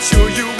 show you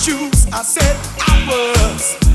shoes. I said I was